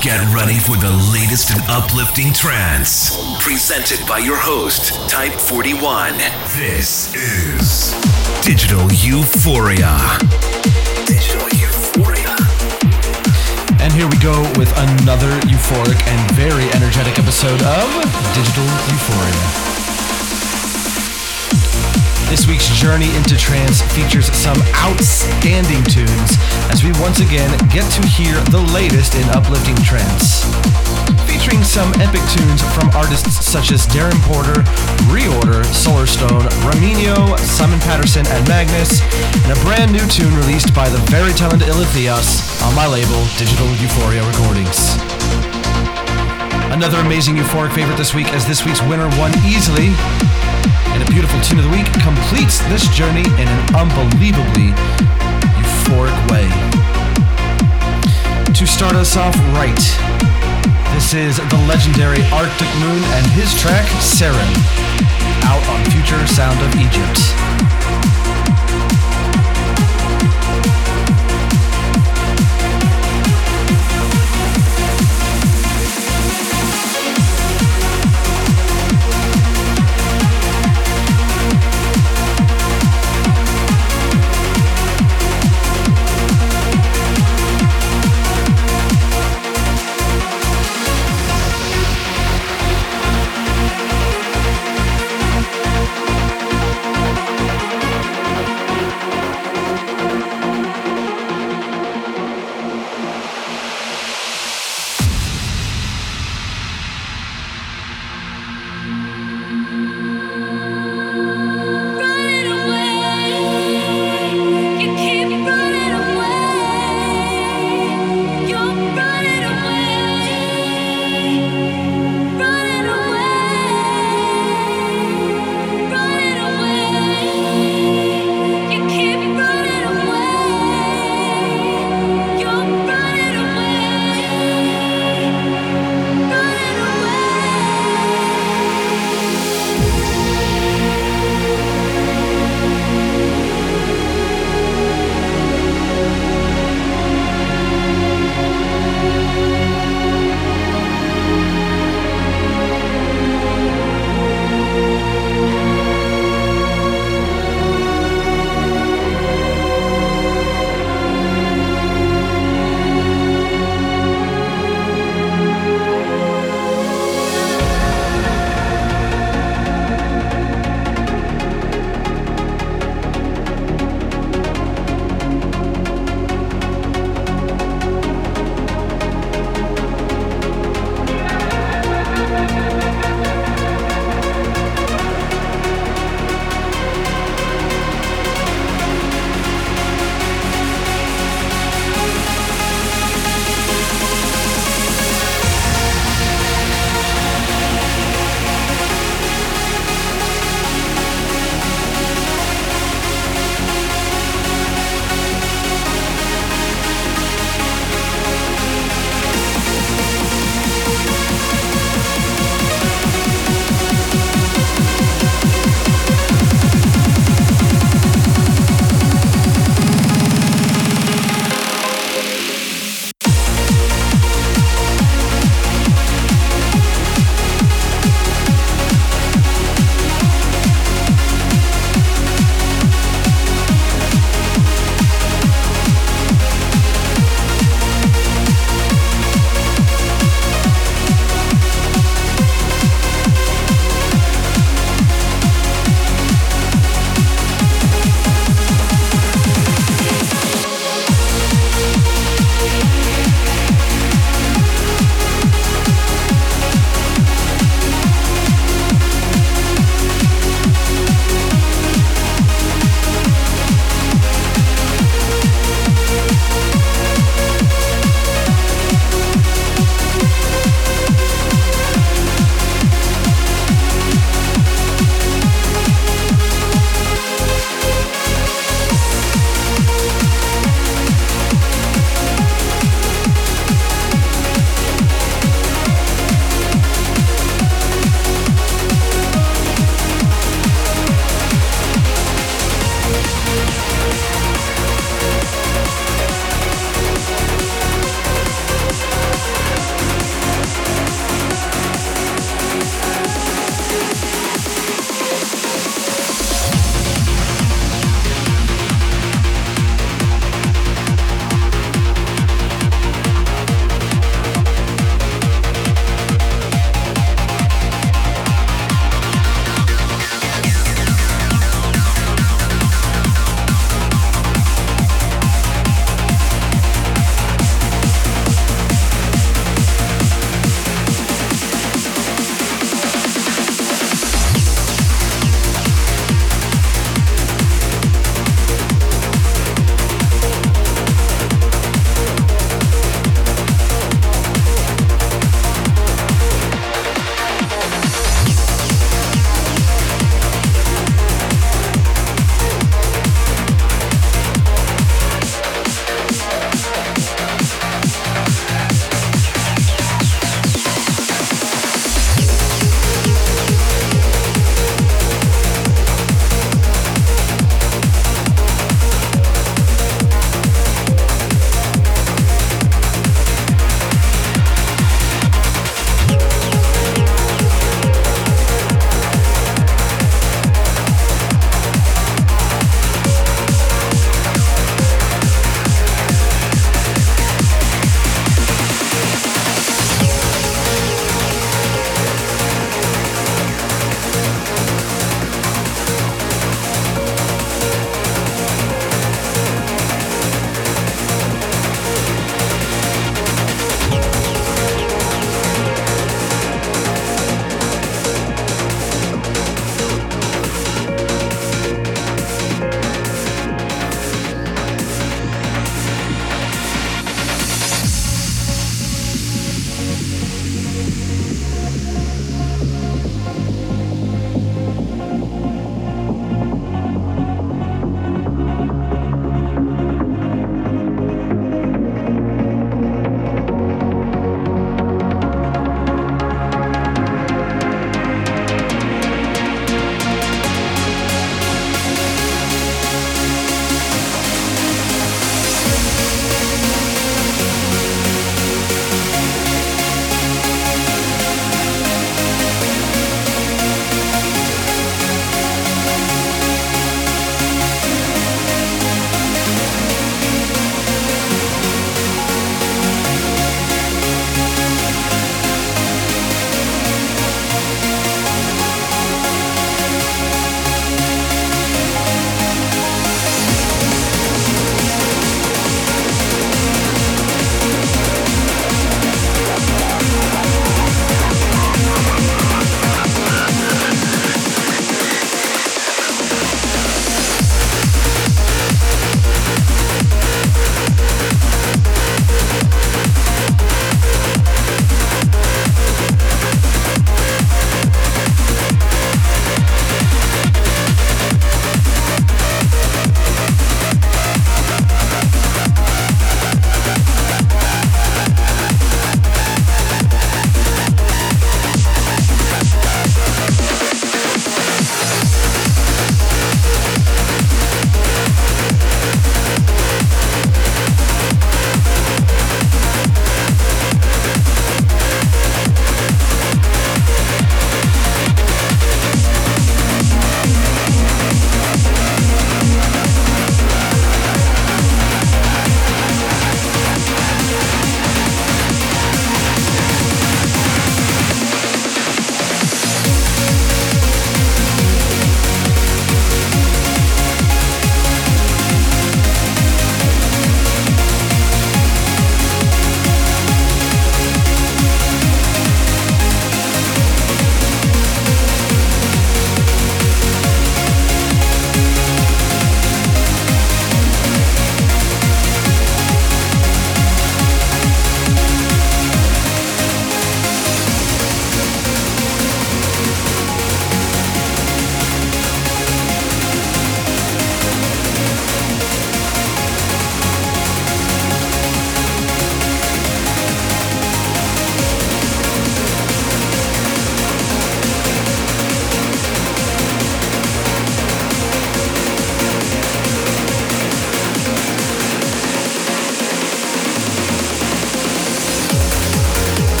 Get ready for the latest and uplifting trance. Presented by your host, Type 41. This is Digital Euphoria. Digital Euphoria. And here we go with another euphoric and very energetic episode of Digital Euphoria. This week's journey into trance features some outstanding tunes as we once again get to hear the latest in uplifting trance. Featuring some epic tunes from artists such as Darren Porter, Reorder, Solarstone, Raminho, Simon Patterson, and Magnus, and a brand new tune released by the very talented Ilithias on my label, Digital Euphoria Recordings. Another amazing euphoric favorite this week as this week's winner won easily beautiful tune of the week completes this journey in an unbelievably euphoric way. To start us off right, this is the legendary Arctic Moon and his track Seren, out on Future Sound of Egypt.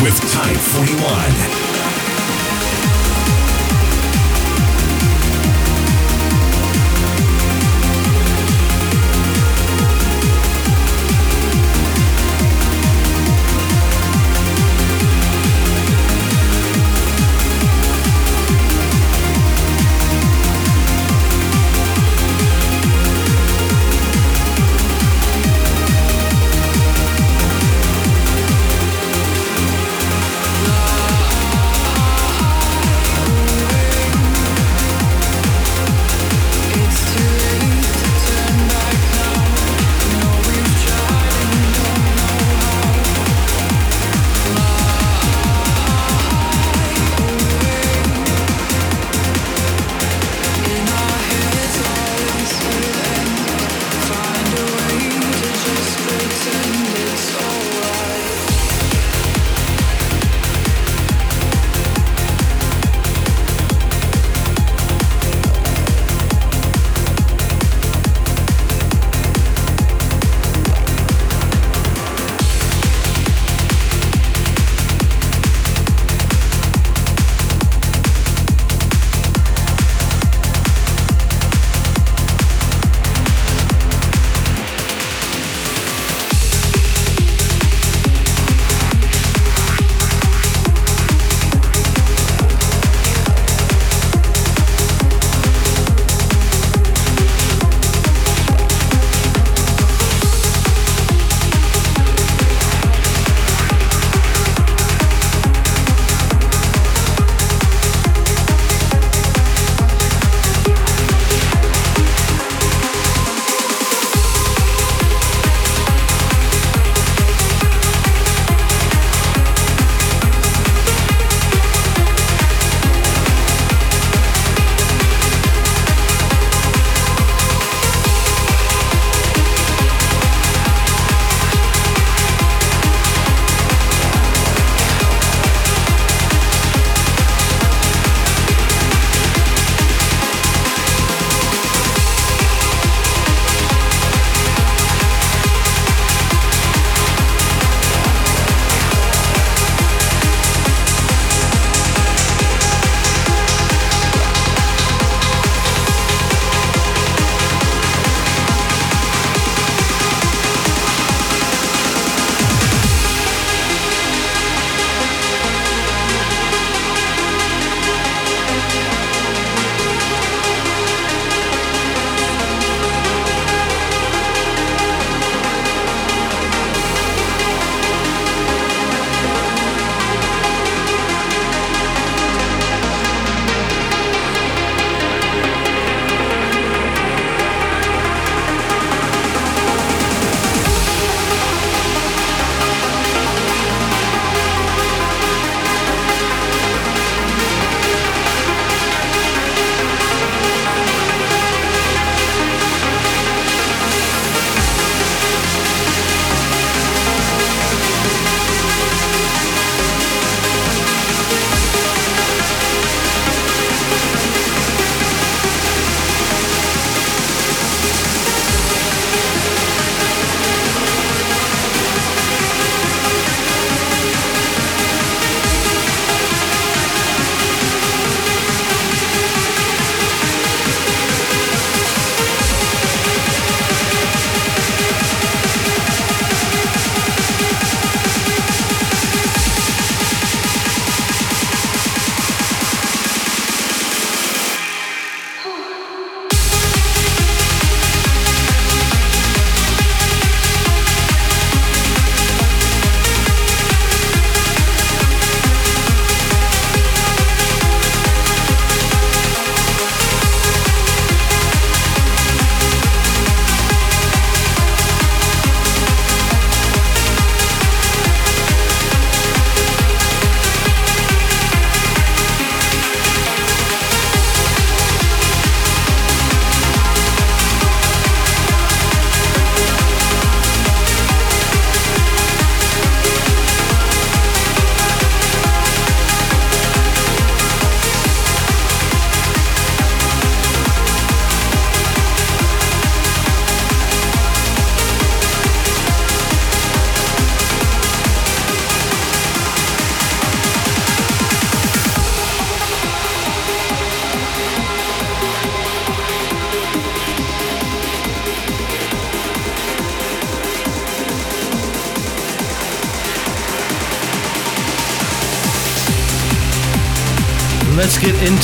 With Type 41.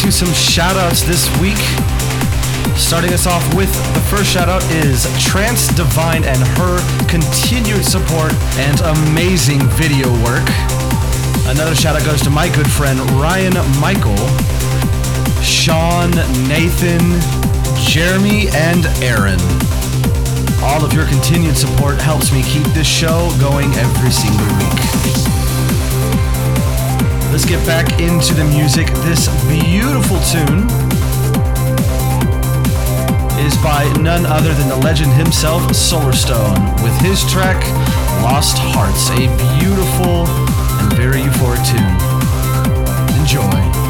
Into some shoutouts this week. Starting us off with the first shoutout is Trance Divine and her continued support and amazing video work. Another shoutout goes to my good friend Ryan Michael, Sean, Nathan, Jeremy, and Aaron. All of your continued support helps me keep this show going every single week. Let's get back into the music. This beautiful tune is by none other than the legend himself, Solarstone, with his track Lost Hearts, a beautiful and very euphoric tune. Enjoy.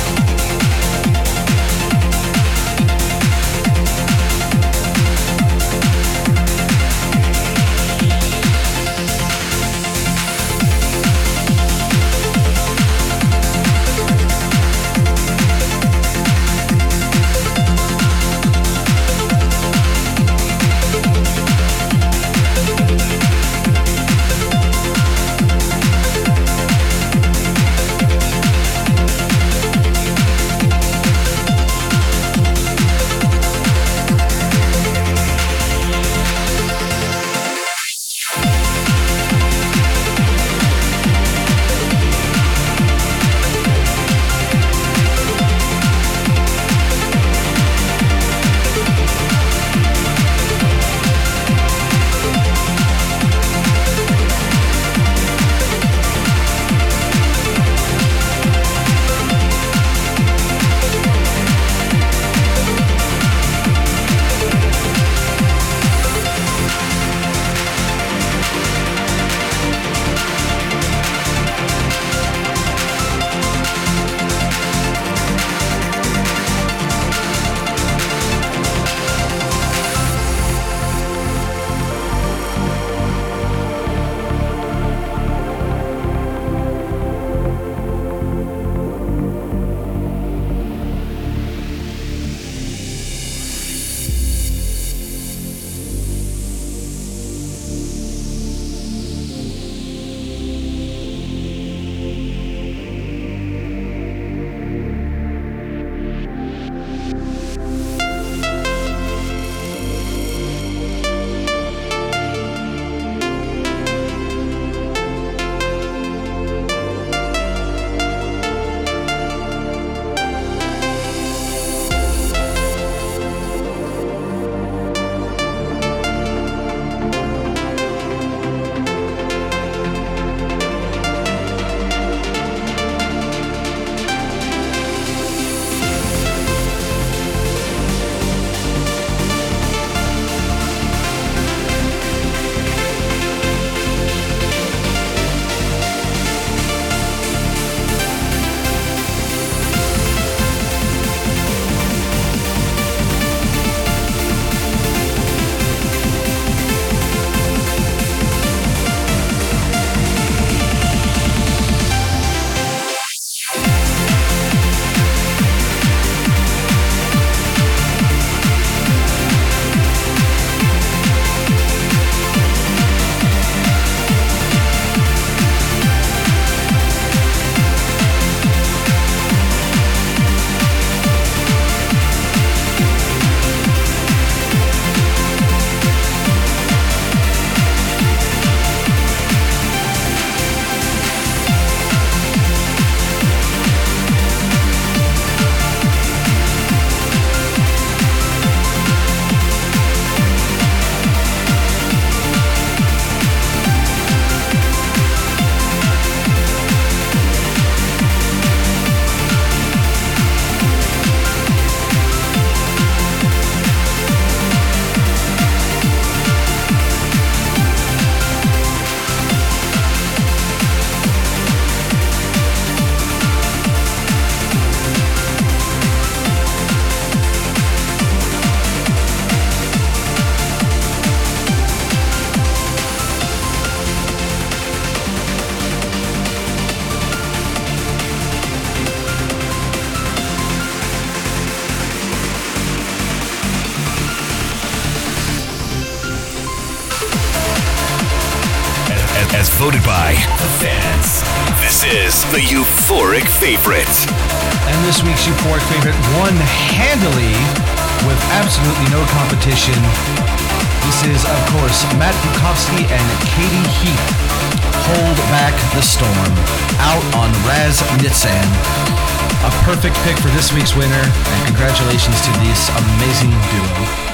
This Favorite won handily with absolutely no competition. This is, of course, Matt Bukovski and Katie Heath. Hold Back the Storm, out on Raz Nitzan. A perfect pick for this week's winner, and congratulations to this amazing duo.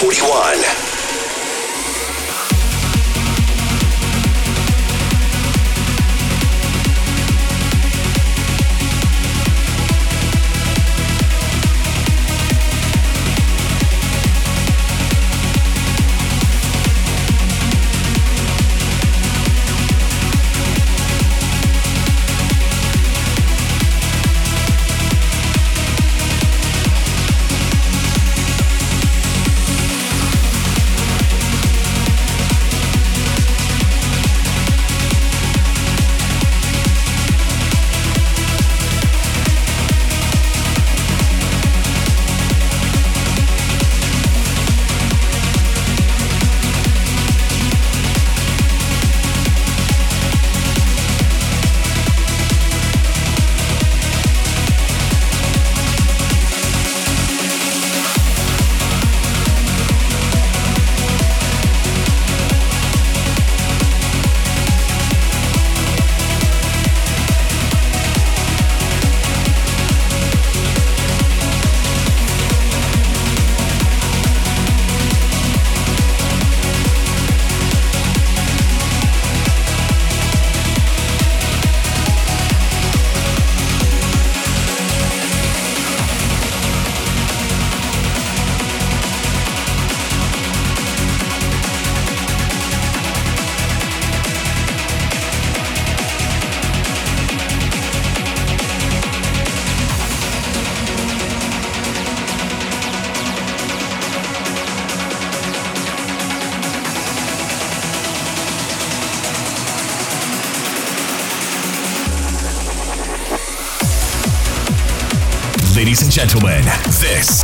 41.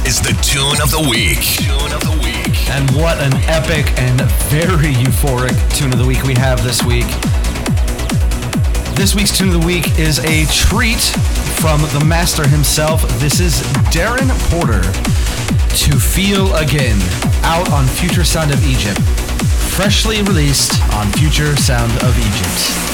Is the tune of the week. Tune of the week. And what an epic and very euphoric tune of the week we have this week. This week's tune of the week is a treat from the master himself. This is Darren Porter. To Feel Again, out on Future Sound of Egypt. Freshly released on Future Sound of Egypt.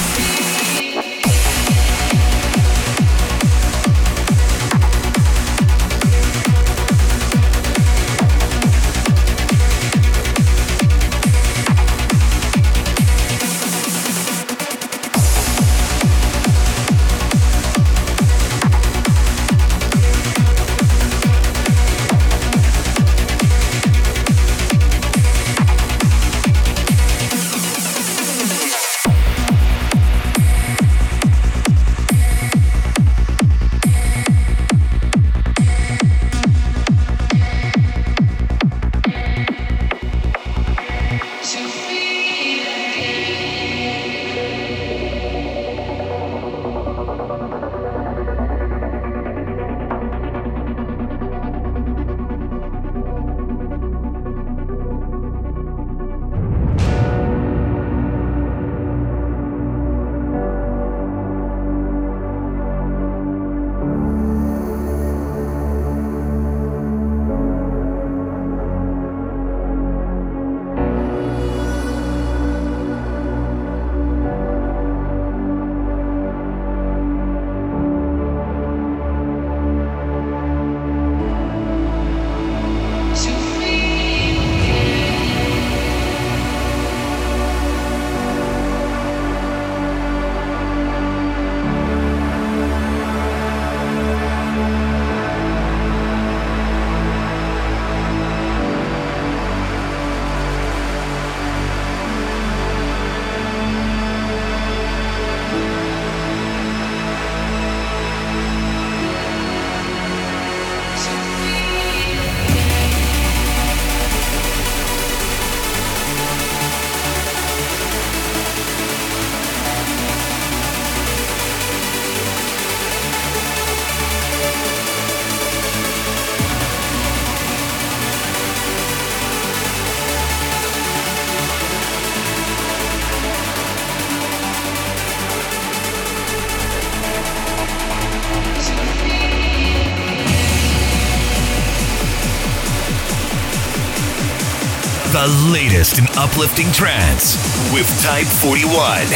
In uplifting trance with Type 41.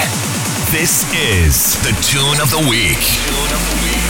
This is the. Tune of the week.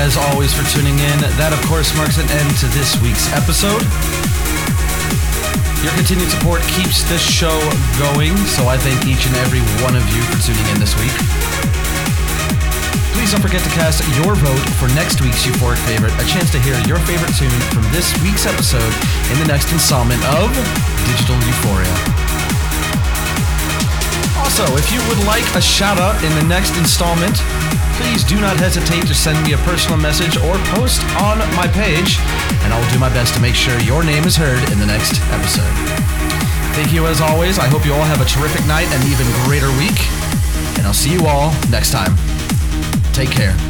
As always, for tuning in. That, of course, marks an end to this week's episode. Your continued support keeps this show going, so I thank each and every one of you for tuning in this week. Please don't forget to cast your vote for next week's Euphoric Favorite, a chance to hear your favorite tune from this week's episode in the next installment of Digital Euphoria. Also, if you would like a shout out in the next installment, please do not hesitate to send me a personal message or post on my page, and I will do my best to make sure your name is heard in the next episode. Thank you as always. I hope you all have a terrific night and even greater week, and I'll see you all next time. Take care.